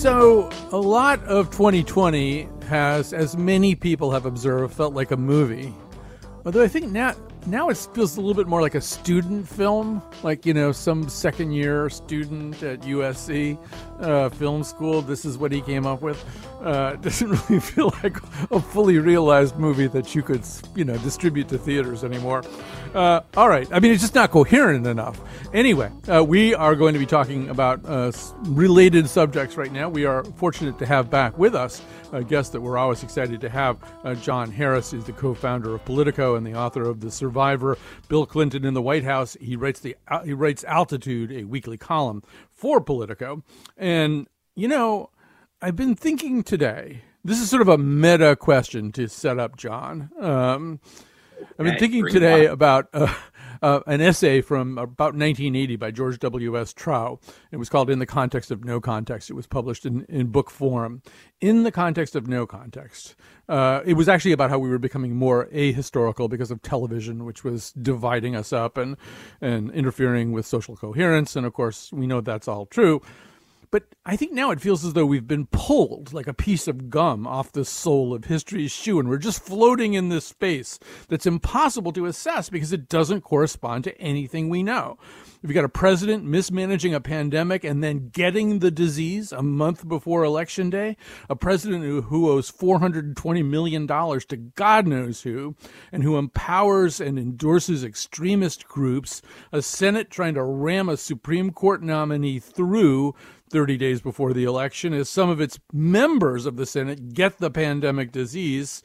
So, a lot of 2020 has, as many people have observed, felt like a movie. Although I think now now it feels a little bit more like a student film, like you know some second year student at USC uh, film school. This is what he came up with. Uh, doesn't really feel like a fully realized movie that you could you know distribute to theaters anymore. Uh, all right, I mean it's just not coherent enough. Anyway, uh, we are going to be talking about uh, related subjects right now. We are fortunate to have back with us a guest that we're always excited to have. Uh, John Harris is the co-founder of Politico and the author of The Survivor, Bill Clinton in the White House. He writes the he writes Altitude, a weekly column for Politico. And you know, I've been thinking today. This is sort of a meta question to set up, John. Um, I've been thinking today about. Uh, uh, an essay from about 1980 by George W.S. Trow. It was called In the Context of No Context. It was published in, in book form. In the Context of No Context. Uh, it was actually about how we were becoming more ahistorical because of television, which was dividing us up and, and interfering with social coherence. And of course, we know that's all true. But I think now it feels as though we've been pulled like a piece of gum off the sole of history's shoe, and we're just floating in this space that's impossible to assess because it doesn't correspond to anything we know. You've got a president mismanaging a pandemic and then getting the disease a month before election day, a president who, who owes $420 million to God knows who, and who empowers and endorses extremist groups, a Senate trying to ram a Supreme Court nominee through 30 days before the election as some of its members of the Senate get the pandemic disease.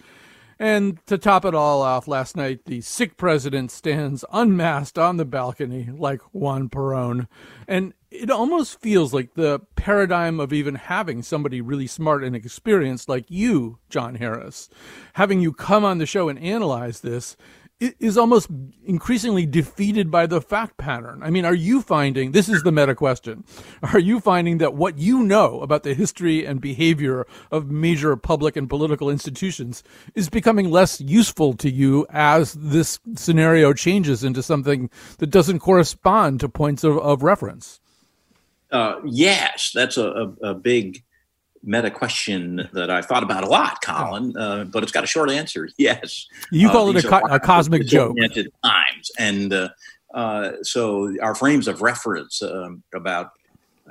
And to top it all off, last night the sick president stands unmasked on the balcony like Juan Perón. And it almost feels like the paradigm of even having somebody really smart and experienced like you, John Harris, having you come on the show and analyze this is almost increasingly defeated by the fact pattern. I mean, are you finding this is the meta question? Are you finding that what you know about the history and behavior of major public and political institutions is becoming less useful to you as this scenario changes into something that doesn't correspond to points of, of reference? Uh, yes, that's a, a, a big meta question that I've thought about a lot, Colin, uh, but it's got a short answer. Yes. You call uh, it a, co- a, cosmic joke. Times. And uh, uh, so our frames of reference um, about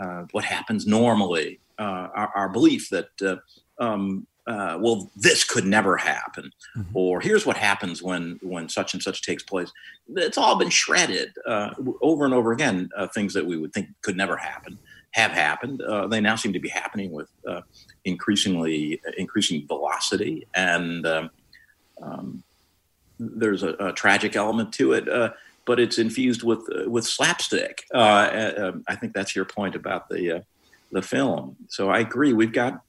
uh, what happens normally, uh, our, our, belief that, um, well, this could never happen, mm-hmm. or here's what happens when, when such and such takes place. It's all been shredded over and over again, things that we would think could never happen have happened. Uh, they now seem to be happening with uh, increasingly increasing velocity, and um, um, there's a, a, tragic element to it. Uh, but it's infused with uh, with slapstick. Uh, uh, um, I think that's your point about the the film. So I agree. We've got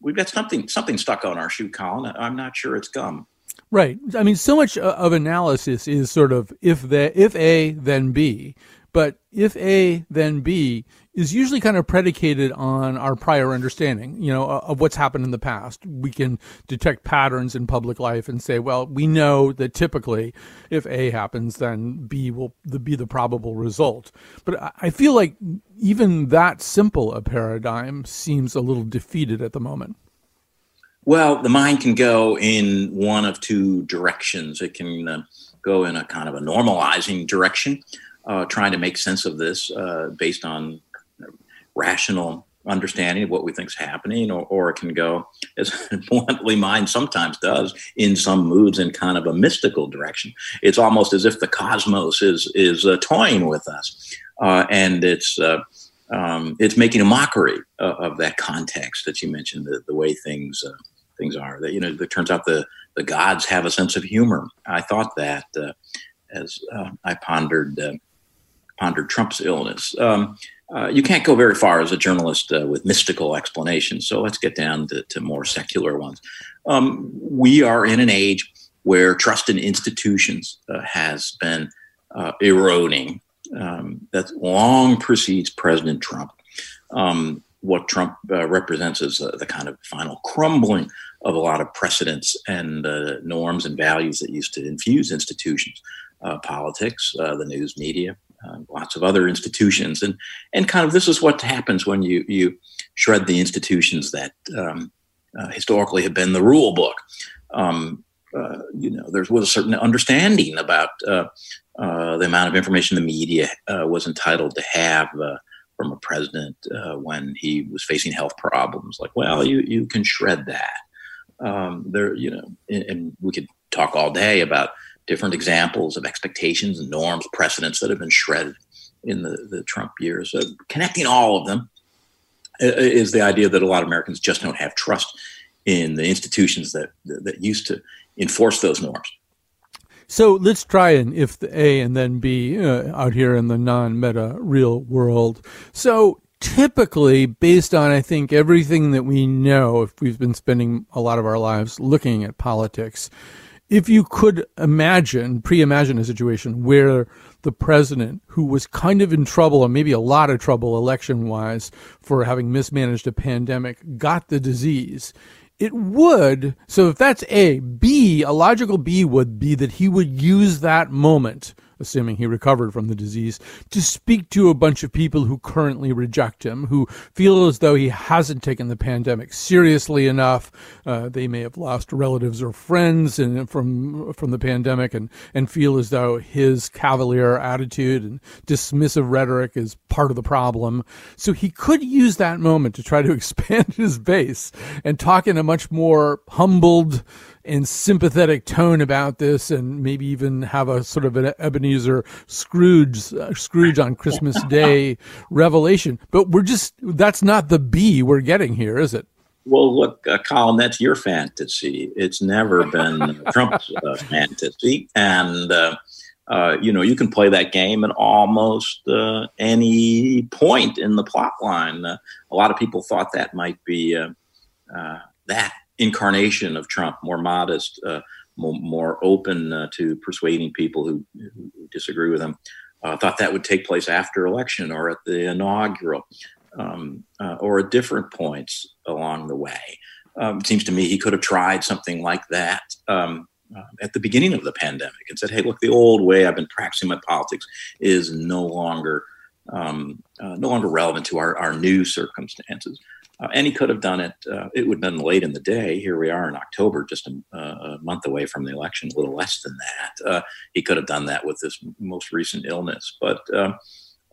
we've got something something stuck on our shoe, Colin. I'm not sure it's gum. Right. I mean, so much of analysis is sort of if the if A then B, but if A then B is usually kind of predicated on our prior understanding, you know, of what's happened in the past. We can detect patterns in public life and say, well, we know that typically if A happens, then B will be the probable result. But I feel like even that simple a paradigm seems a little defeated at the moment. Well, the mind can go in one of two directions. It can uh, go in a kind of a normalizing direction, uh, trying to make sense of this uh, based on rational understanding of what we think is happening, or, or it can go, as bluntly mind sometimes does, in some moods in kind of a mystical direction. It's almost as if the cosmos is is uh, toying with us, uh, and it's uh, um, it's making a mockery of, of, that context that you mentioned, the, the way things uh, things are. That you know, it turns out the the gods have a sense of humor. I thought that uh, as uh, I pondered pondered Trump's illness. Um, uh, you can't go very far as a journalist uh, with mystical explanations. So let's get down to, to more secular ones. Um, we are in an age where trust in institutions uh, has been uh, eroding. Um, that long precedes President Trump. Um, what Trump uh, represents is uh, the kind of final crumbling of a lot of precedents and norms and values that used to infuse institutions, politics, the news media, uh, lots of other institutions, and and kind of this is what happens when you you shred the institutions that um, uh, historically have been the rule book. Um, uh, you know, there was a certain understanding about uh, uh, the amount of information the media uh, was entitled to have from a president when he was facing health problems. Like, well, you you can shred that. Um, there, you know, and, and we could talk all day about different examples of expectations and norms, precedents that have been shredded in the, the Trump years. Uh, connecting all of them is the idea that a lot of Americans just don't have trust in the institutions that that used to enforce those norms. So let's try and if the A and then B uh, out here in the non-meta real world. So typically, based on I think everything that we know, if we've been spending a lot of our lives looking at politics, if you could imagine, pre-imagine a situation where the president, who was kind of in trouble, or maybe a lot of trouble election-wise for having mismanaged a pandemic, got the disease, it would. So if that's A, B, a logical B would be that he would use that moment assuming he recovered from the disease, to speak to a bunch of people who currently reject him, who feel as though he hasn't taken the pandemic seriously enough. Uh, they may have lost relatives or friends in, from from the pandemic, and and feel as though his cavalier attitude and dismissive rhetoric is part of the problem. So he could use that moment to try to expand his base and talk in a much more humbled and sympathetic tone about this, and maybe even have a sort of an Ebenezer Scrooge uh, Scrooge on Christmas Day revelation. But we're just that's not the B we're getting here, is it? Well, look, uh, Colin, that's your fantasy. It's never been Trump's uh, fantasy, and uh, uh, you know you can play that game at almost uh, any point in the plot line. a lot of people thought that might be that incarnation of Trump, more modest, uh, more, more, open uh, to persuading people who, who disagree with him. Uh, thought that would take place after election or at the inaugural um, uh, or at different points along the way. Um, it seems to me he could have tried something like that um, uh, at the beginning of the pandemic and said, "Hey, look, the old way I've been practicing my politics is no longer um, uh, no longer relevant to our, our new circumstances." Uh, and he could have done it. Uh, it would have been late in the day. Here we are in October, just a, a month away from the election, a little less than that. Uh, he could have done that with this most recent illness. But, um,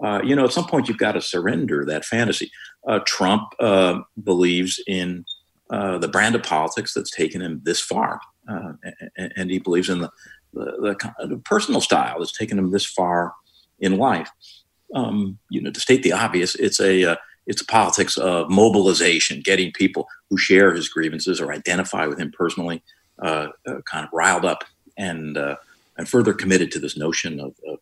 uh, you know, at some point you've got to surrender that fantasy. Uh, Trump uh, believes in the brand of politics that's taken him this far. And, and, he believes in the, the, the, the, personal style that's taken him this far in life. Um, you know, to state the obvious, it's a it's a politics of mobilization, getting people who share his grievances or identify with him personally, uh, uh, kind of riled up and uh, and further committed to this notion of, of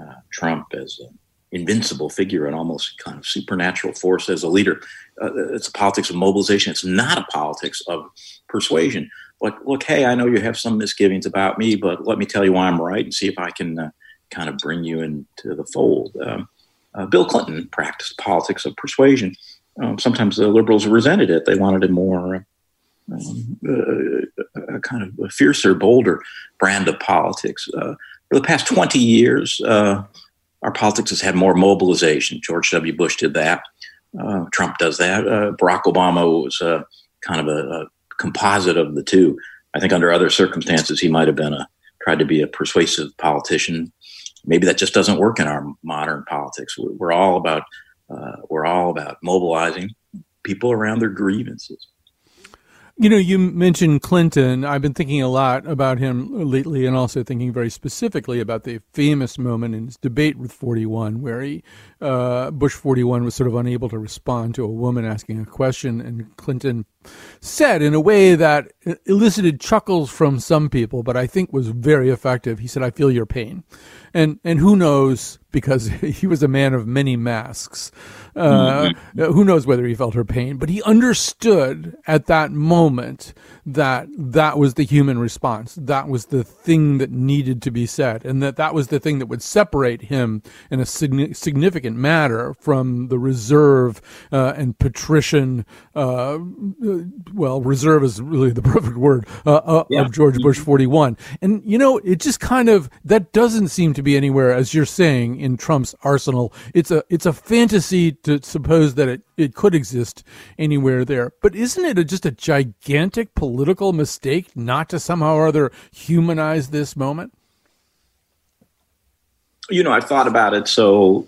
uh, Trump as an invincible figure and almost kind of supernatural force as a leader. Uh, it's a politics of mobilization. It's not a politics of persuasion. Like, look, hey, I know you have some misgivings about me, but let me tell you why I'm right and see if I can uh, kind of bring you into the fold. Um, uh, Bill Clinton practiced politics of persuasion. Um, sometimes the liberals resented it. They wanted a more um, uh, a kind of a fiercer, bolder brand of politics. Uh, for the past 20 years, uh, our politics has had more mobilization. George W. Bush did that. Uh, Trump does that. Uh, Barack Obama was kind of a, a, composite of the two. I think under other circumstances, he might have been a tried to be a persuasive politician maybe that just doesn't work in our modern politics. We're all about uh, we're all about mobilizing people around their grievances. You know, you mentioned Clinton. I've been thinking a lot about him lately and also thinking very specifically about the famous moment in his debate with 41, where he uh, Bush 41 was sort of unable to respond to a woman asking a question, and Clinton said in a way that elicited chuckles from some people, but I think was very effective. He said, "I feel your pain," and and who knows because he was a man of many masks. Uh, mm-hmm. Who knows whether he felt her pain, but he understood at that moment that that was the human response. That was the thing that needed to be said, and that that was the thing that would separate him in a significant matter from the reserve uh, and patrician. Uh, well, reserve is really the perfect word uh, uh, yeah. of George Bush 41. And you know, it just kind of that doesn't seem to be anywhere, as you're saying in Trump's arsenal. It's a it's a fantasy to suppose that it, it could exist anywhere there. But isn't it a, just a gigantic political mistake not to somehow or other humanize this moment? You know, I've thought about it so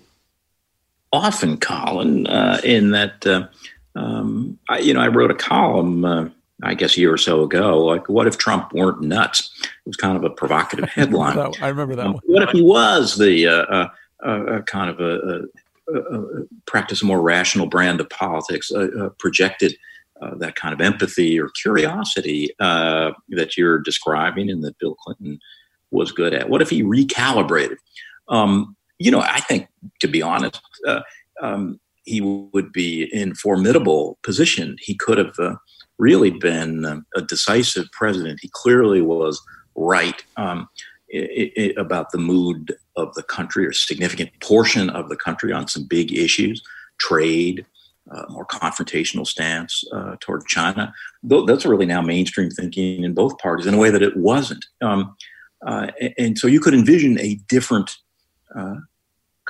often, Colin, uh, in that, uh, um, I, you know, I wrote a column, uh, I guess a year or so ago, like, what if Trump weren't nuts? It was kind of a provocative headline. I remember that um. What if he was the uh, uh, uh, kind of a, a, a, practice a more rational brand of politics, projected that kind of empathy or curiosity that you're describing and that Bill Clinton was good at? What if he recalibrated? Um, you know, I think, to be honest, uh, um, he would be in formidable position. He could have uh, really been a decisive president. He clearly was right um, it, it, about the mood of the country or significant portion of the country on some big issues, trade, uh, more confrontational stance uh, toward China. That's really now mainstream thinking in both parties in a way that it wasn't. Um, uh, and, and, so you could envision a different uh,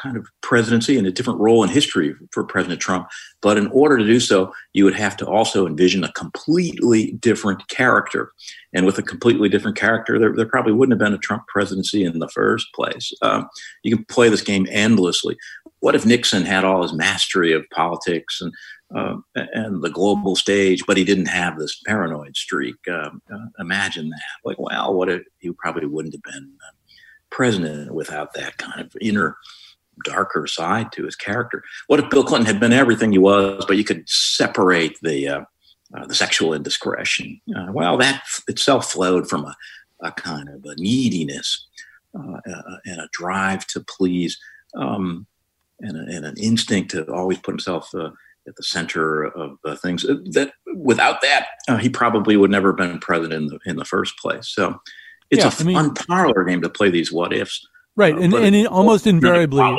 kind of presidency and a different role in history for President Trump. But in order to do so, you would have to also envision a completely different character. And with a completely different character, there, there probably wouldn't have been a Trump presidency in the first place. Um, you can play this game endlessly. What if Nixon had all his mastery of politics and uh, and the global stage, but he didn't have this paranoid streak? Uh, uh, imagine that. Like, well, what if he probably wouldn't have been uh, president without that kind of inner darker side to his character. What if Bill Clinton had been everything he was, but you could separate the uh, uh, the sexual indiscretion? Uh, well, that itself flowed from a, a kind of a neediness uh, uh, and a drive to please, um, and, a, and, an instinct to always put himself uh, at the center of things. That without that, he probably would never have been president in the in the first place. So. It's yeah, a fun I mean, parlor game to play these what ifs Right, uh, and and almost invariably,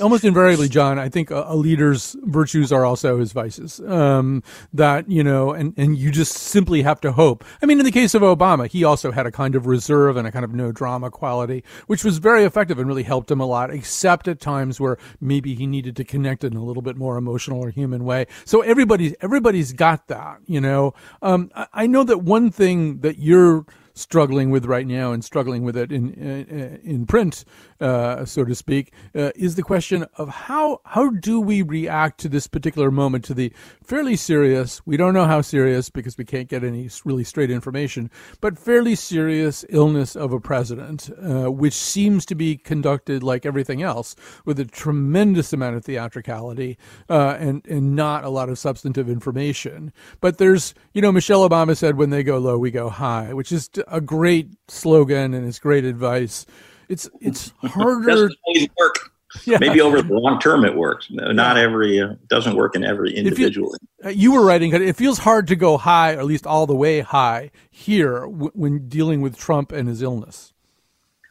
almost invariably, John, I think a, a, leader's virtues are also his vices. Um, that you know, and and you just simply have to hope. I mean, in the case of Obama, he also had a kind of reserve and a kind of no drama quality, which was very effective and really helped him a lot. Except at times where maybe he needed to connect in a little bit more emotional or human way. So everybody's everybody's got that. You know, um, I, I know that one thing that you're struggling with right now and struggling with it in in, in print, uh, so to speak, uh, is the question of how how do we react to this particular moment, to the fairly serious. We don't know how serious because we can't get any really straight information, but fairly serious illness of a president, uh, which seems to be conducted like everything else with a tremendous amount of theatricality uh, and and not a lot of substantive information. But there's you know Michelle Obama said when they go low we go high, which is a great slogan and it's great advice. It's it's harder. always work. Yeah. Maybe over the long term it works. Not every uh, doesn't work in every individual. You, uh, you, were writing it feels hard to go high, or at least all the way high here w- when dealing with Trump and his illness.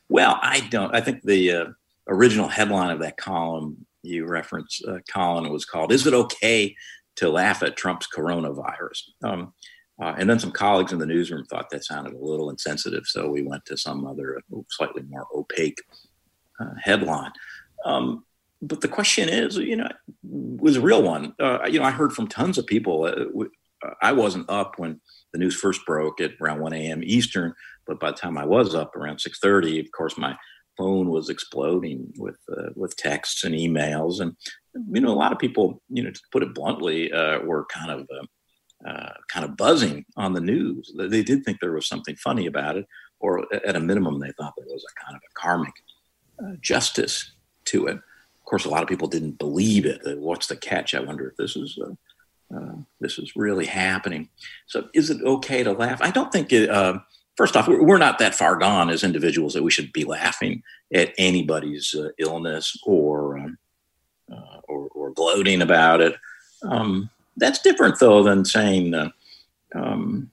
Well, I don't. I think the uh, original headline of that column you referenced, uh, Colin, was called "Is it okay to laugh at Trump's coronavirus?" Um, uh, and then some colleagues in the newsroom thought that sounded a little insensitive, so we went to some other slightly more opaque uh, headline. Um, but the question is, you know, was a real one. Uh, you know, I heard from tons of people. Uh, uh, I wasn't up when the news first broke at around 1 a.m. Eastern, but by the time I was up around 6:30, of course, my phone was exploding with uh, with texts and emails, and you know, a lot of people, you know, to put it bluntly, were kind of uh, kind of buzzing on the news. They did think there was something funny about it, or at a minimum, they thought there was a kind of a karmic uh, justice to it. Of course, a lot of people didn't believe it. What's the catch? I wonder if this is uh, uh, this is really happening. So, is it okay to laugh? I don't think it. Uh, first off, we're not that far gone as individuals that we should be laughing at anybody's uh, illness or, um, or, or gloating about it. Um, that's different, though, than saying uh, um,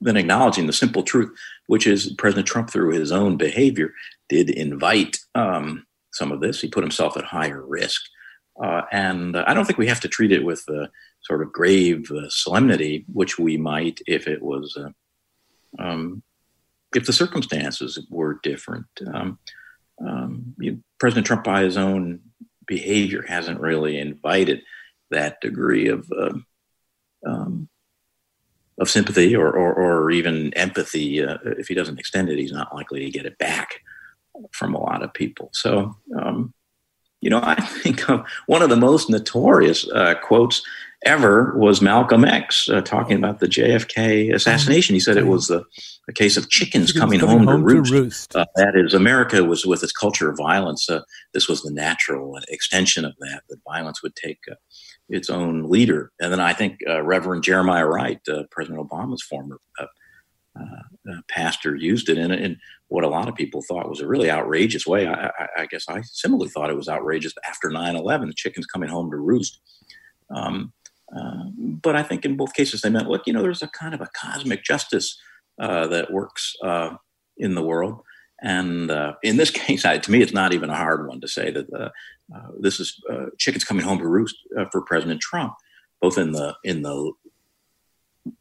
than acknowledging the simple truth, which is President Trump, through his own behavior, did invite um, some of this. He put himself at higher risk. Uh, and I don't think we have to treat it with the sort of grave uh, solemnity, which we might if it was, uh, um, if the circumstances were different. Um, um, you, President Trump, by his own behavior, hasn't really invited that degree of um, um, of sympathy or, or, or even empathy. Uh, if he doesn't extend it, he's not likely to get it back from a lot of people. So, um, you know, I think of one of the most notorious uh, quotes ever was Malcolm X uh, talking about the JFK assassination. He said it was a, a case of chickens, chickens coming, coming, home, home to roost. To roost. Uh, that is, America was with its culture of violence. Uh, this was the natural extension of that, that violence would take uh, its own leader. And then I think uh, Reverend Jeremiah Wright, uh, President Obama's former uh, uh, uh, pastor, used it in, in what a lot of people thought was a really outrageous way. I, I, I guess I similarly thought it was outrageous after 9 11, the chickens coming home to roost. Um, uh, but I think in both cases they meant, look, you know, there's a kind of a cosmic justice that works in the world. And uh, in this case, I, to me, it's not even a hard one to say that uh, uh, this is uh, chickens coming home to roost uh, for President Trump, both in the in the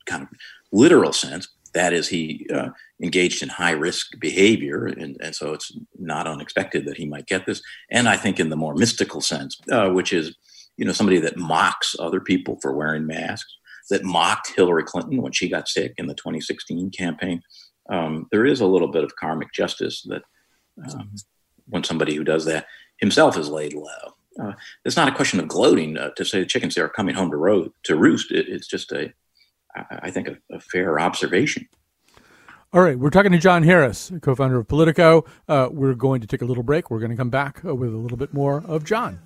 kind of literal sense, that is, he uh, engaged in high risk behavior, and, and so it's not unexpected that he might get this. And I think in the more mystical sense, which is, you know, somebody that mocks other people for wearing masks, that mocked Hillary Clinton when she got sick in the 2016 campaign um, there is a little bit of karmic justice that um, when somebody who does that himself is laid low. Uh, it's not a question of gloating uh, to say the chickens are coming home to, ro- to roost. It, it's just a, I think, a, a, fair observation. All right, we're talking to John Harris, co-founder of Politico. Uh, we're going to take a little break. We're going to come back uh, with a little bit more of John.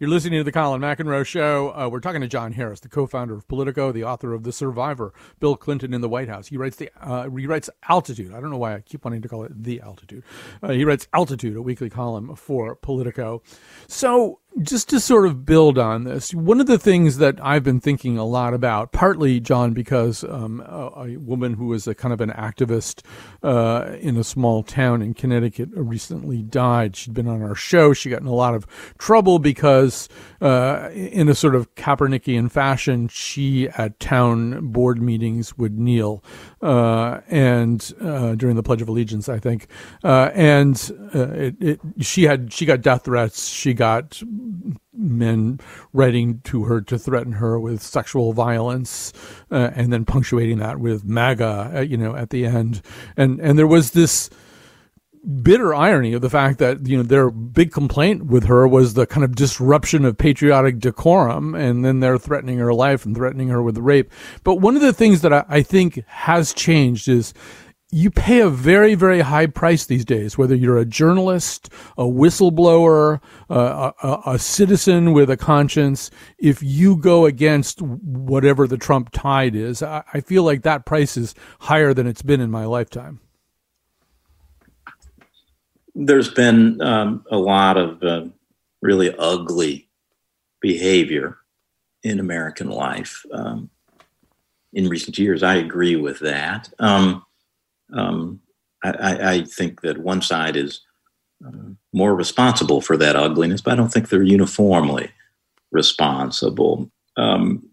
You're listening to the Colin McEnroe Show. Uh, we're talking to John Harris, the co-founder of Politico, the author of The Survivor, Bill Clinton in the White House. He writes the uh, he writes Altitude. I don't know why I keep wanting to call it The Altitude. Uh, he writes Altitude, a weekly column for Politico. So just to sort of build on this, one of the things that I've been thinking a lot about, partly, John, because um, a, a, woman who was a kind of an activist uh, in a small town in Connecticut recently died. She'd been on our show. She got in a lot of trouble because, uh, in a sort of Kaepernickian fashion, she at town board meetings would kneel uh, and uh, during the Pledge of Allegiance, I think, uh, and uh, it, it, she had she got death threats. She got men writing to her to threaten her with sexual violence, uh, and then punctuating that with MAGA, uh, you know, at the end. And and there was this bitter irony of the fact that you know their big complaint with her was the kind of disruption of patriotic decorum, and then they're threatening her life and threatening her with rape. But one of the things that I, I think has changed is you pay a very, very high price these days, whether you're a journalist, a whistleblower, uh, a, a, citizen with a conscience. If you go against whatever the Trump tide is, I, I feel like that price is higher than it's been in my lifetime there's been um, a lot of uh, really ugly behavior in American life um, in recent years. I agree with that. Um, um I, I, think that one side is uh, more responsible for that ugliness, but I don't think they're uniformly responsible. Um,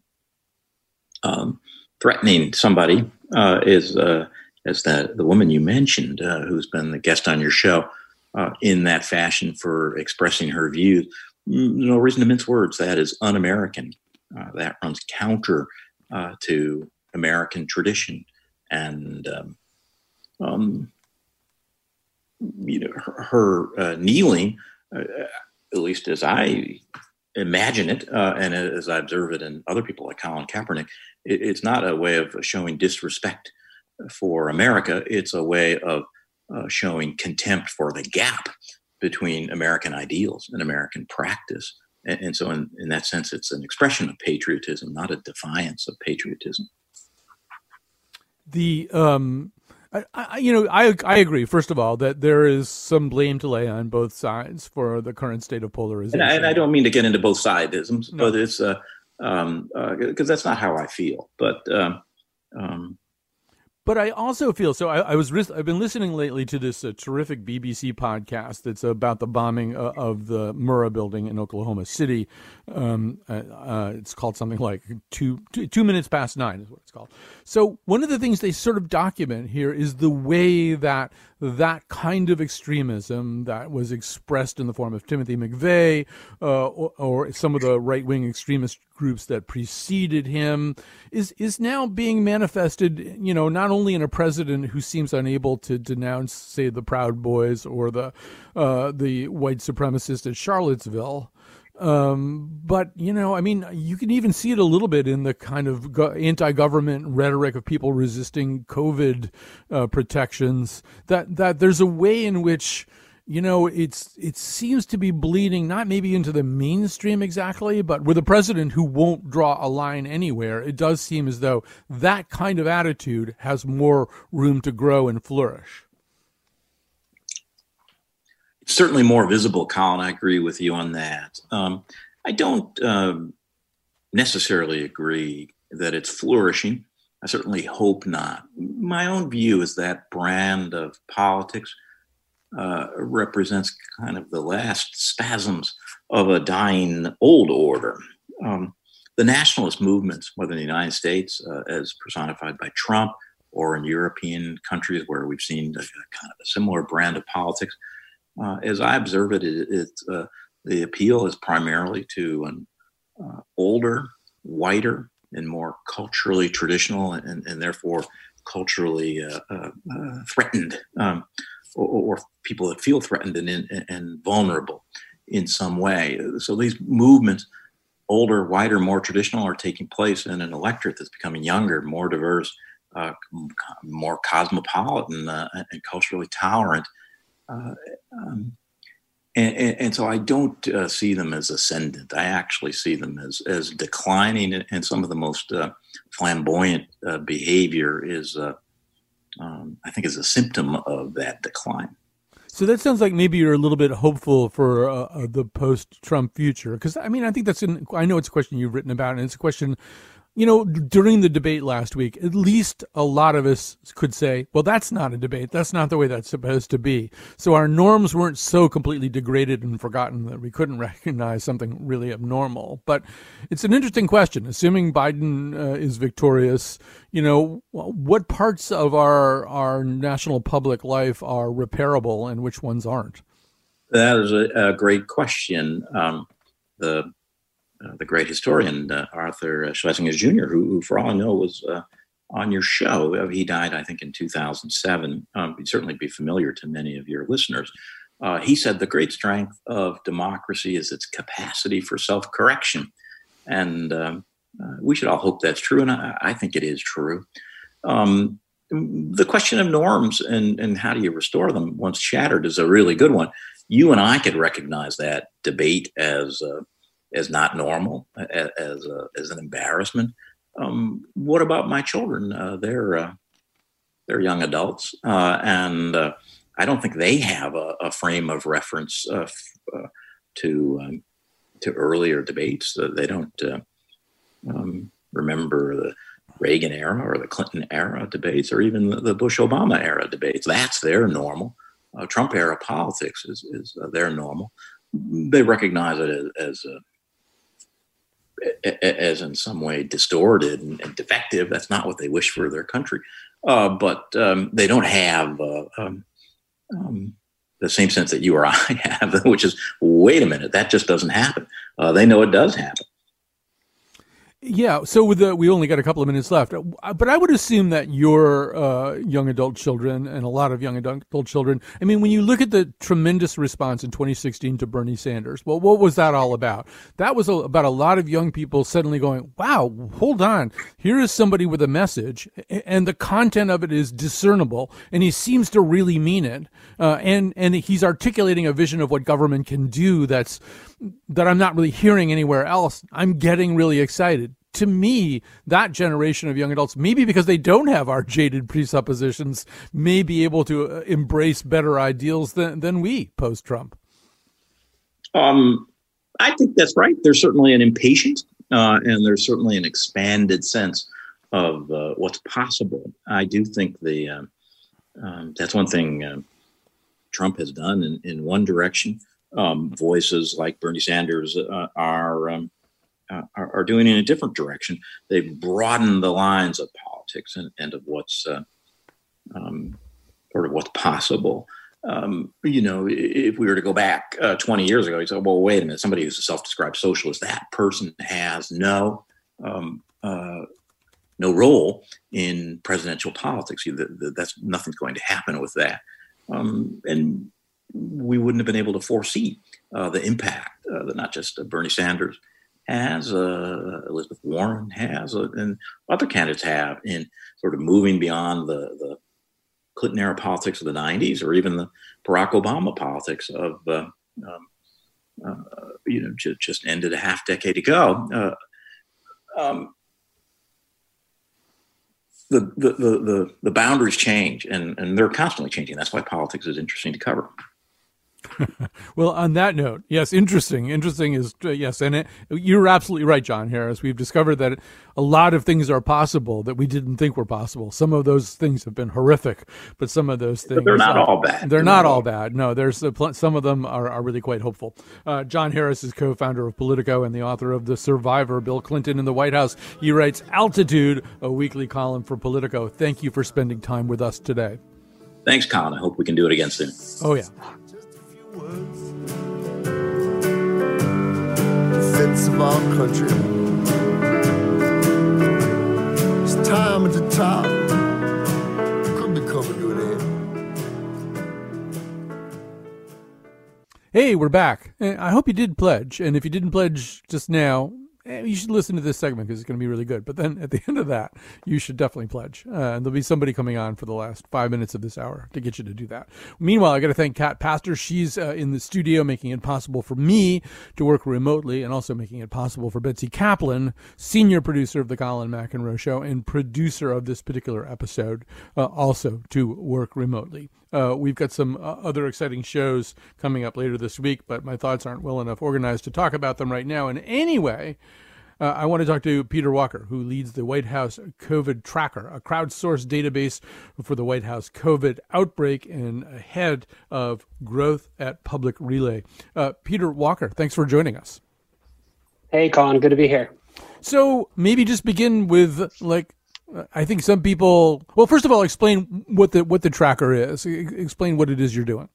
um, threatening somebody uh, is, uh, as the, the woman you mentioned, uh, who's been the guest on your show, uh, in that fashion for expressing her views. No reason to mince words. That is un American. That runs counter to American tradition. And, um, um, you know, her, her uh, kneeling uh, at least as I imagine it, uh, and as I observe it in other people like Colin Kaepernick, it, it's not a way of showing disrespect for America. It's a way of uh, showing contempt for the gap between American ideals and American practice. And, and so, in, in that sense, it's an expression of patriotism, not a defiance of patriotism. The um, I, I, you know, I I agree. First of all, that there is some blame to lay on both sides for the current state of polarization. And I, and I don't mean to get into both sidisms, no. but it's uh, um, because uh, that's not how I feel. But um, um, but I also feel so. I, I was I've been listening lately to this uh, terrific BBC podcast that's about the bombing uh, of the Murrah building in Oklahoma City. Um, uh, uh, it's called something like two, two, two minutes past nine is what it's called. So one of the things they sort of document here is the way that that kind of extremism that was expressed in the form of Timothy McVeigh uh, or, or, some of the right wing extremist groups that preceded him is is now being manifested. You know, not only in a president who seems unable to denounce, say, the Proud Boys or the uh, the white supremacists at Charlottesville. Um, but you know, I mean, you can even see it a little bit in the kind of go- anti-government rhetoric of people resisting COVID uh, protections. That that there's a way in which you know it's it seems to be bleeding not maybe into the mainstream exactly, but with a president who won't draw a line anywhere, it does seem as though that kind of attitude has more room to grow and flourish certainly more visible, Colin. I agree with you on that. Um, I don't um, necessarily agree that it's flourishing. I certainly hope not. My own view is that brand of politics uh, represents kind of the last spasms of a dying old order. Um, the nationalist movements, whether in the United States uh, as personified by Trump or in European countries where we've seen a, kind of a similar brand of politics, uh, as I observe it, it, it uh, the appeal is primarily to an uh, older, whiter, and more culturally traditional, and, and therefore culturally uh, uh, uh, threatened, um, or, or, people that feel threatened and, and, and, vulnerable in some way. So these movements, older, whiter, more traditional, are taking place in an electorate that's becoming younger, more diverse, more cosmopolitan, and culturally tolerant. Uh, um, and, and, and, so I don't uh, see them as ascendant. I actually see them as, as declining, and some of the most uh, flamboyant uh, behavior is, uh, um, I think, is a symptom of that decline. So that sounds like maybe you're a little bit hopeful for uh, the post-Trump future, because I mean, I think that's an, I know it's a question you've written about, and it's a question you know, during the debate last week, at least a lot of us could say, well, that's not a debate. That's not the way that's supposed to be. So our norms weren't so completely degraded and forgotten that we couldn't recognize something really abnormal. But it's an interesting question. Assuming Biden uh, is victorious, you know, what parts of our, our national public life are repairable and which ones aren't? That is a, a great question. Um, the the great historian uh, Arthur Schlesinger Jr., who, who, for all I know, was uh, on your show. He died, I think, in 2007. Um, he'd certainly be familiar to many of your listeners. Uh, he said the great strength of democracy is its capacity for self correction. And um, uh, we should all hope that's true. And I, I think it is true. Um, the question of norms and, and how do you restore them once shattered is a really good one. You and I could recognize that debate as uh, as not normal, as a, as an embarrassment. Um, what about my children? Uh, they're uh, they're young adults, uh, and uh, I don't think they have a, a frame of reference uh, uh, to um, to earlier debates. they don't um, remember the Reagan era or the Clinton era debates, or even the, Bush Obama era debates. That's their normal. Trump era politics is is their normal. They recognize it as, as as in some way distorted and, and, defective. That's not what they wish for their country. Uh, but um, they don't have uh, um, um, the same sense that you or I have, which is wait a minute, that just doesn't happen. Uh, they know it does happen. Yeah, so with the we only got a couple of minutes left, uh, but I would assume that your uh, young adult children and a lot of young adult children. I mean, when you look at the tremendous response in 2016 to Bernie Sanders, well, what was that all about? That was a, about a lot of young people suddenly going, "Wow, hold on, here is somebody with a message, and the content of it is discernible, and he seems to really mean it, uh, and and he's articulating a vision of what government can do that's." that I'm not really hearing anywhere else, I'm getting really excited. To me, that generation of young adults, maybe because they don't have our jaded presuppositions, may be able to uh, embrace better ideals than, than we post Trump. Um, I think that's right. There's certainly an impatience, uh, and there's certainly an expanded sense of uh, what's possible. I do think the uh, um, that's one thing uh, Trump has done in, in one direction um, voices like Bernie Sanders uh, are, um, uh, are, are doing in a different direction. They've broadened the lines of politics and, and of what's uh, um, sort of what's possible. Um, you know, if we were to go back uh, 20 years ago, you say, well, wait a minute, somebody who's a self-described socialist, that person has no um, uh, no role in presidential politics. That's nothing's going to happen with that. Um, and we wouldn't have been able to foresee uh, the impact uh, that not just Bernie Sanders has, uh, Elizabeth Warren has, uh, and other candidates have in sort of moving beyond the, the Clinton era politics of the 90s or even the Barack Obama politics of, uh, um, you know, just, just ended a half decade ago. Um, the, the, the, the, boundaries change and, and they're constantly changing. That's why politics is interesting to cover. well, on that note, yes, interesting. Interesting is uh, yes, and it, you're absolutely right, John Harris. We've discovered that a lot of things are possible that we didn't think were possible. Some of those things have been horrific, but some of those things but they're not all bad. They're, not, all bad. No, there's pl- some of them are, are really quite hopeful. Uh, John Harris is co-founder of Politico and the author of The Survivor: Bill Clinton in the White House. He writes Altitude, a weekly column for Politico. Thank you for spending time with us today. Thanks, Colin. I hope we can do it again soon. Oh yeah. Defense of our country. It's time at the top. Hey, we're back. I hope you did pledge. And if you didn't pledge just now, Eh, you should listen to this segment because it's going to be really good. But then at the end of that, you should definitely pledge. Uh, and there'll be somebody coming on for the last five minutes of this hour to get you to do that. Meanwhile, I got to thank Kat Pastor. She's uh, in the studio making it possible for me to work remotely and also making it possible for Betsy Kaplan, senior producer of the Colin McEnroe Show and producer of this particular episode, uh, also to work remotely. Uh, we've got some uh, other exciting shows coming up later this week, but my thoughts aren't well enough organized to talk about them right now. And anyway, uh, I want to talk to Peter Walker, who leads the White House COVID Tracker, a crowdsourced database for the White House COVID outbreak and ahead of growth at Public Relay. Uh, Peter Walker, thanks for joining us. Hey, Colin, good to be here. So maybe just begin with like I think some people. Well, first of all, explain what the what the tracker is. Explain what it is you're doing.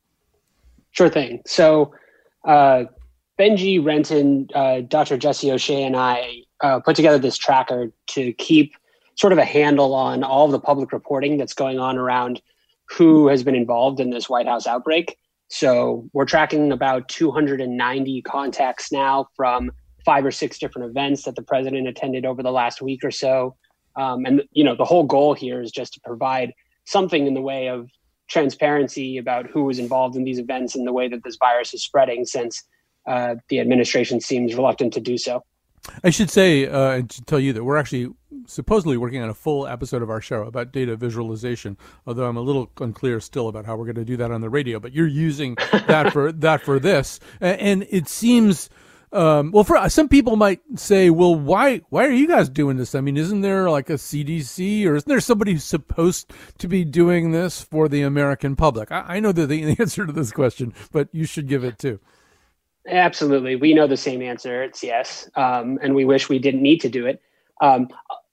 Sure thing. So, uh, Benjy Renton, uh, Dr. Jesse O'Shea, and I uh, put together this tracker to keep sort of a handle on all of the public reporting that's going on around who has been involved in this White House outbreak. So we're tracking about 290 contacts now from five or six different events that the president attended over the last week or so. Um, and you know, the whole goal here is just to provide something in the way of transparency about who was involved in these events and the way that this virus is spreading, since uh, the administration seems reluctant to do so. I should say uh, to tell you that we're actually supposedly working on a full episode of our show about data visualization. Although I'm a little unclear still about how we're going to do that on the radio. But you're using that for that for this, and it seems um, well, for some people might say, well, why why are you guys doing this? I mean, isn't there like a CDC or isn't there somebody who's supposed to be doing this for the American public? I, I know the, the answer to this question, but you should give it too. Absolutely, we know the same answer. It's yes, um, and we wish we didn't need to do it. Um,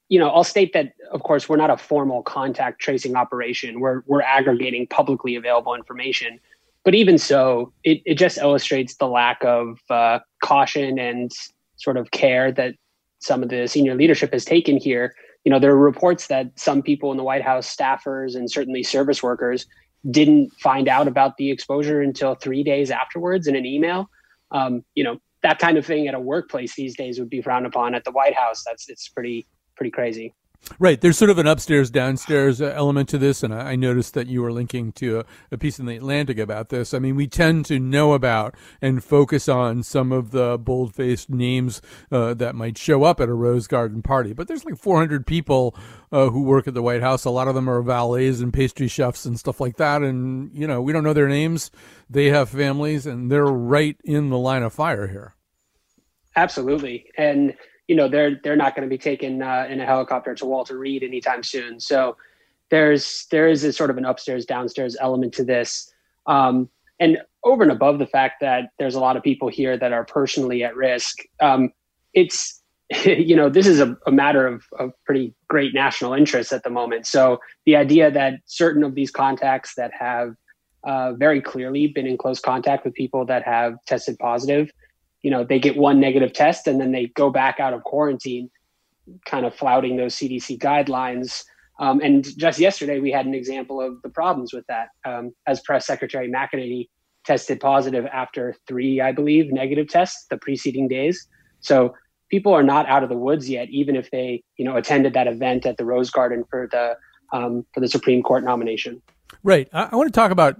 you know, I'll state that, of course, we're not a formal contact tracing operation. We're we're aggregating publicly available information but even so, it, it just illustrates the lack of uh, caution and sort of care that some of the senior leadership has taken here. You know, there are reports that some people in the White House, staffers, and certainly service workers, didn't find out about the exposure until three days afterwards in an email. Um, you know, that kind of thing at a workplace these days would be frowned upon. At the White House, that's it's pretty pretty crazy. Right. There's sort of an upstairs downstairs uh, element to this. And I noticed that you were linking to a, a, piece in the Atlantic about this. I mean, we tend to know about and focus on some of the bold faced names uh, that might show up at a Rose Garden party. But there's like 400 people uh, who work at the White House. A lot of them are valets and pastry chefs and stuff like that. And, you know, we don't know their names. They have families and they're right in the line of fire here. Absolutely. And, you know they're they're not going to be taken uh, in a helicopter to Walter Reed anytime soon. So there's there is a sort of an upstairs downstairs element to this, um, and over and above the fact that there's a lot of people here that are personally at risk. Um, it's you know this is a, a matter of, of pretty great national interest at the moment. So the idea that certain of these contacts that have uh, very clearly been in close contact with people that have tested positive you know they get one negative test and then they go back out of quarantine kind of flouting those cdc guidelines. Um, and just yesterday we had an example of the problems with that. Um, as press secretary mcenany tested positive after three i believe negative tests the preceding days. So people are not out of the woods yet even if they you know attended that event at the rose garden for the um, for the supreme court nomination Right. I, I, want to talk about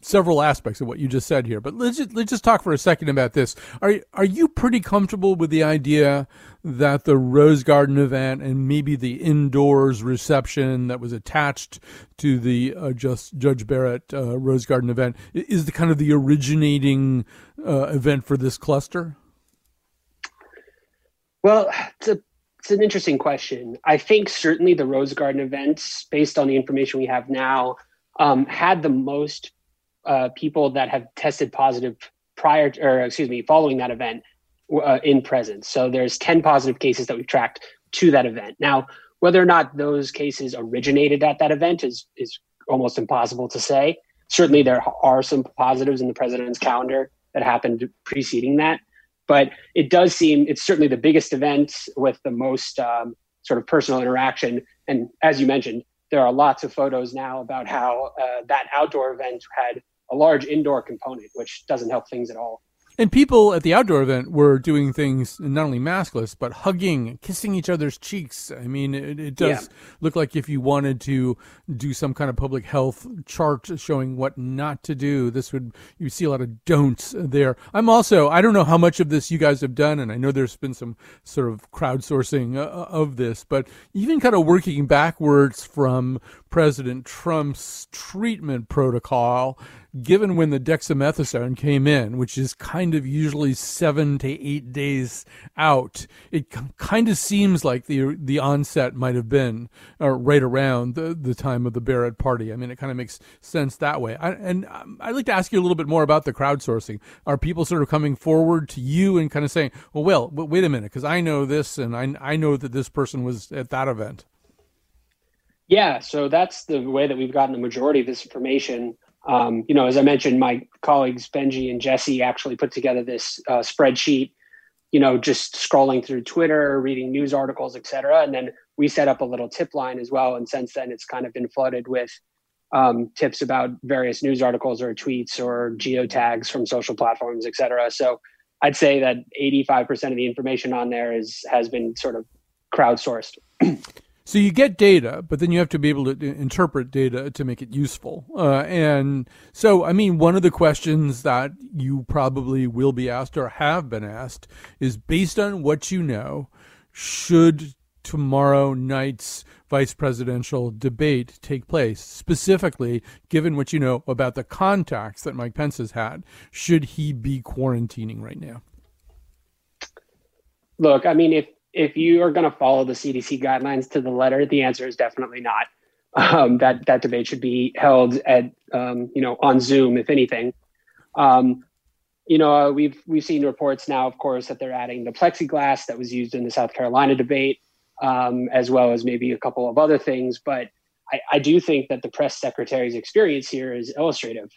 several aspects of what you just said here, but let's just, let's just talk for a second about this. Are are you pretty comfortable with the idea that the Rose Garden event and maybe the indoors reception that was attached to the uh, just Judge Barrett uh, Rose Garden event is the kind of the originating uh, event for this cluster? Well, it's a it's an interesting question. I think certainly the Rose Garden events, based on the information we have now, um, had the most uh, people that have tested positive prior, to, or excuse me, following that event uh, in presence. So there's 10 positive cases that we've tracked to that event. Now, whether or not those cases originated at that event is is almost impossible to say. Certainly, there are some positives in the president's calendar that happened preceding that, but it does seem it's certainly the biggest event with the most um, sort of personal interaction. And as you mentioned, there are lots of photos now about how uh, that outdoor event had a large indoor component, which doesn't help things at all. And people at the outdoor event were doing things not only maskless, but hugging, kissing each other's cheeks. I mean, it, it does yeah. look like if you wanted to do some kind of public health chart showing what not to do, this would, you see a lot of don'ts there. I'm also, I don't know how much of this you guys have done, and I know there's been some sort of crowdsourcing uh, of this, but even kind of working backwards from President Trump's treatment protocol given when the dexamethasone came in, which is kind of usually seven to eight days out, it kind of seems like the the onset might have been uh, right around the, the time of the Barrett party. I mean, it kind of makes sense that way. I, and um, I'd like to ask you a little bit more about the crowdsourcing. Are people sort of coming forward to you and kind of saying, well, well, wait a minute, because I know this and I, I know that this person was at that event? Yeah, so that's the way that we've gotten the majority of this information. Um, you know, as I mentioned, my colleagues Benjy and Jesse actually put together this uh, spreadsheet. You know, just scrolling through Twitter, reading news articles, et cetera, and then we set up a little tip line as well. And since then, it's kind of been flooded with um, tips about various news articles or tweets or geotags from social platforms, et cetera. So I'd say that 85% of the information on there is has been sort of crowdsourced. So you get data, but then you have to be able to interpret data to make it useful. Uh, and so, I mean, one of the questions that you probably will be asked or have been asked is based on what you know, should tomorrow night's vice presidential debate take place? Specifically, given what you know about the contacts that Mike Pence has had, should he be quarantining right now? Look, I mean, if if you are going to follow the CDC guidelines to the letter, the answer is definitely not. Um, that that debate should be held at um, you know on Zoom, if anything. Um, you know, uh, we've we've seen reports now, of course, that they're adding the plexiglass that was used in the South Carolina debate, um, as well as maybe a couple of other things. But I, I do think that the press secretary's experience here is illustrative.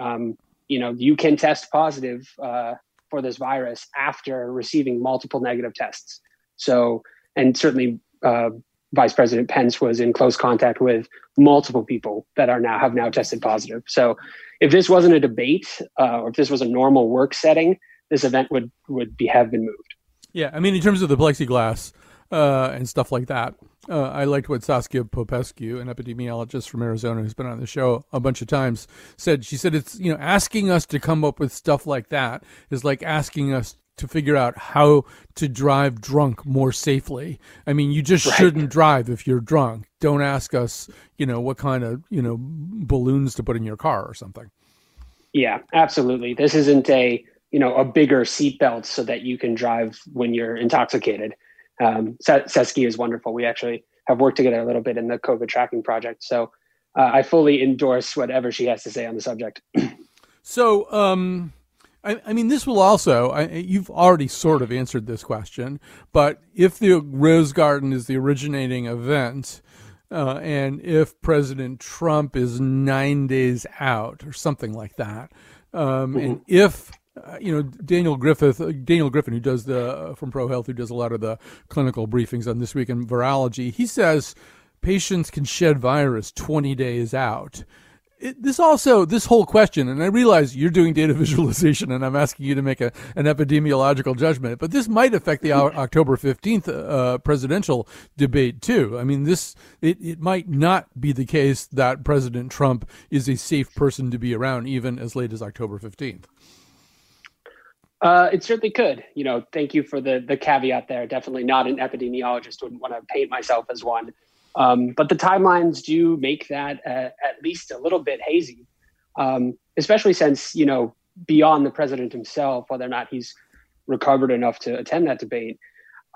Um, you know, you can test positive uh, for this virus after receiving multiple negative tests. So, and certainly uh, Vice President Pence was in close contact with multiple people that are now have now tested positive. So, if this wasn't a debate uh, or if this was a normal work setting, this event would would be have been moved. Yeah, I mean, in terms of the plexiglass uh, and stuff like that, uh, I liked what Saskia Popescu, an epidemiologist from Arizona who's been on the show a bunch of times, said. She said it's you know asking us to come up with stuff like that is like asking us to figure out how to drive drunk more safely. I mean, you just right. shouldn't drive if you're drunk. Don't ask us, you know, what kind of, you know, balloons to put in your car or something. Yeah, absolutely. This isn't a, you know, a bigger seatbelt so that you can drive when you're intoxicated. Um, Saskia is wonderful. We actually have worked together a little bit in the COVID tracking project. So uh, I fully endorse whatever she has to say on the subject. so, um, I, I mean, this will also, I, you've already sort of answered this question, but if the Rose Garden is the originating event, uh, and if President Trump is nine days out or something like that, um, mm-hmm. and if uh, you know Daniel Griffith, uh, Daniel Griffin, who does the uh, from Pro Health, who does a lot of the clinical briefings on this week in virology, he says patients can shed virus 20 days out it, this also this whole question, and I realize you're doing data visualization, and I'm asking you to make a, an epidemiological judgment, but this might affect the October 15th uh, presidential debate too. I mean, this it, it might not be the case that President Trump is a safe person to be around even as late as October 15th. Uh, it certainly could. You know, thank you for the the caveat there. Definitely not an epidemiologist. Wouldn't want to paint myself as one. Um, but the timelines do make that uh, at least a little bit hazy, um, especially since, you know, beyond the president himself, whether or not he's recovered enough to attend that debate,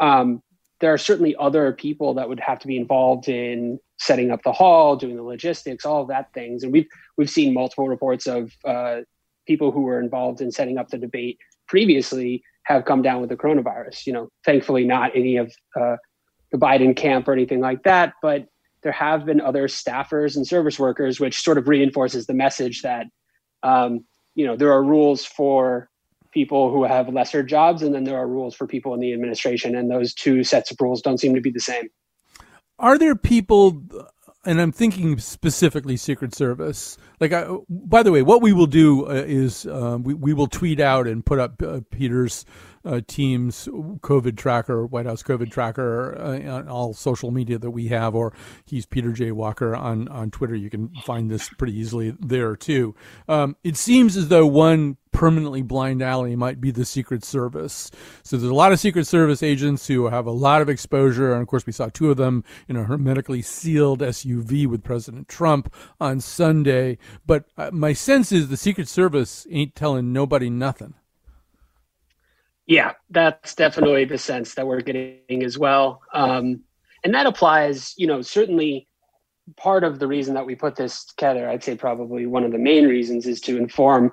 um, there are certainly other people that would have to be involved in setting up the hall, doing the logistics, all of that things. And we've we've seen multiple reports of uh, people who were involved in setting up the debate previously have come down with the coronavirus. You know, thankfully not any of uh, the Biden camp or anything like that, but there have been other staffers and service workers, which sort of reinforces the message that um, you know there are rules for people who have lesser jobs, and then there are rules for people in the administration, and those two sets of rules don't seem to be the same. Are there people? And I'm thinking specifically Secret Service. Like, I, by the way, what we will do uh, is um, we we will tweet out and put up uh, Peter's uh, team's COVID tracker, White House COVID tracker, uh, on all social media that we have, or he's Peter J. Walker on, on Twitter. You can find this pretty easily there too. Um, it seems as though one permanently blind alley might be the Secret Service. So there's a lot of Secret Service agents who have a lot of exposure, and of course we saw two of them in a hermetically sealed SUV with President Trump on Sunday. But uh, my sense is the Secret Service ain't telling nobody nothing. Yeah, that's definitely the sense that we're getting as well. Um, and that applies, you know, certainly part of the reason that we put this together, I'd say probably one of the main reasons is to inform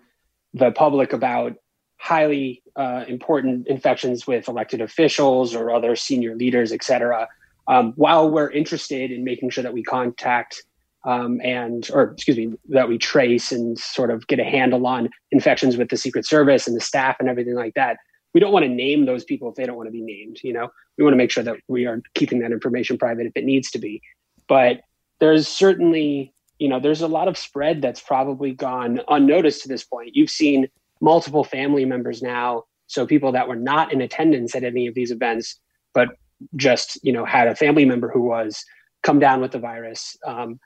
the public about highly uh, important infections with elected officials or other senior leaders, et cetera. Um, while we're interested in making sure that we contact um, and, or excuse me, that we trace and sort of get a handle on infections with the Secret Service and the staff and everything like that, we don't want to name those people if they don't want to be named you know? We want to make sure that we are keeping that information private if it needs to be. But there's certainly you know there's a lot of spread that's probably gone unnoticed to this point. You've seen multiple family members now so people that were not in attendance at any of these events but just you know had a family member who was come down with the virus. Um,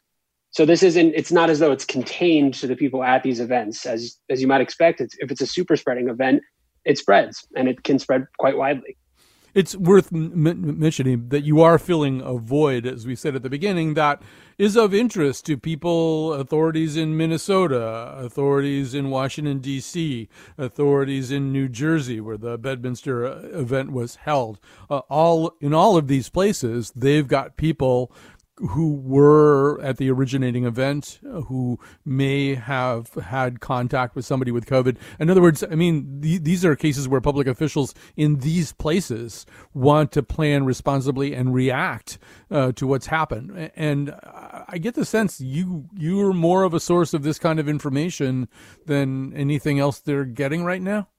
so this isn't it's not as though it's contained to the people at these events. As as you might expect it's, if it's a super spreading event it spreads and it can spread quite widely. It's worth m- mentioning that you are filling a void, as we said at the beginning, that is of interest to people, authorities in Minnesota, authorities in Washington, D.C., authorities in New Jersey, where the Bedminster uh, event was held. Uh, all In all of these places, they've got people who were at the originating event who may have had contact with somebody with COVID. In other words, I mean, th- these are cases where public officials in these places want to plan responsibly and react uh, to what's happened. And I get the sense you you are more of a source of this kind of information than anything else they're getting right now.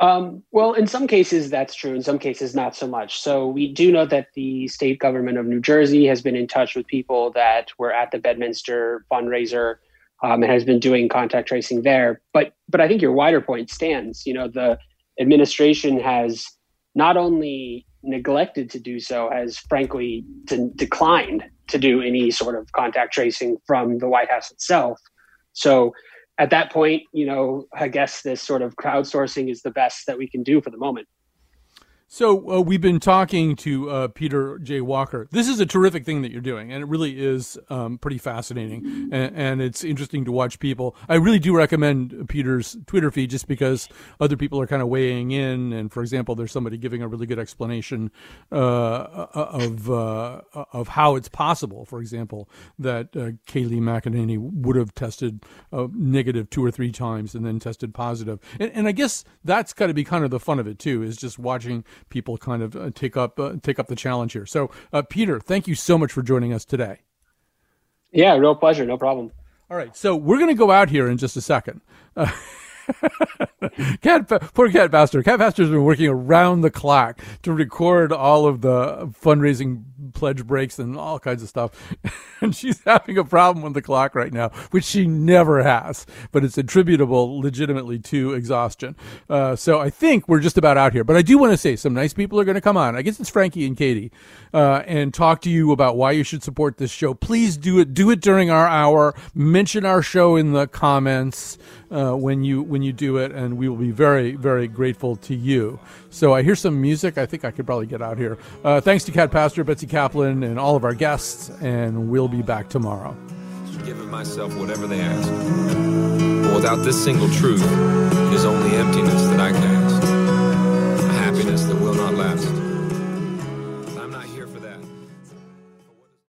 Um, well, in some cases, that's true. In some cases, not so much. So, we do know that the state government of New Jersey has been in touch with people that were at the Bedminster fundraiser um, and has been doing contact tracing there. But, but I think your wider point stands. You know, the administration has not only neglected to do so, has frankly de- declined to do any sort of contact tracing from the White House itself. So, at that point, you know, I guess this sort of crowdsourcing is the best that we can do for the moment. So uh, we've been talking to uh, Peter J. Walker. This is a terrific thing that you're doing, and it really is um, pretty fascinating, and, and, it's interesting to watch people. I really do recommend Peter's Twitter feed just because other people are kind of weighing in, and for example, there's somebody giving a really good explanation uh, of uh, of how it's possible, for example, that uh, Kayleigh McEnany would have tested uh, negative two or three times and then tested positive. positive, and, and I guess that's got to be kind of the fun of it too, is just watching people kind of uh, take up uh, take up the challenge here. So, uh, Peter, thank you so much for joining us today. Yeah, real pleasure. No problem. All right, so we're going to go out here in just a second. Cat, poor Cat Pastor. Cat Pastor's been working around the clock to record all of the fundraising pledge breaks and all kinds of stuff. and she's having a problem with the clock right now, which she never has, but it's attributable legitimately to exhaustion. Uh, so I think we're just about out here. But I do want to say some nice people are going to come on. I guess it's Frankie and Katie, uh, and talk to you about why you should support this show. Please do it. Do it during our hour. Mention our show in the comments uh, when you when you do it, and we will be very very grateful to you. So I hear some music. I think I could probably get out here. Uh, thanks to Cat Pastor Betsy Kaplan and all of our guests, and we'll be back tomorrow. Giving myself whatever they ask. But without this single truth, it is only emptiness that I a happiness that will not last.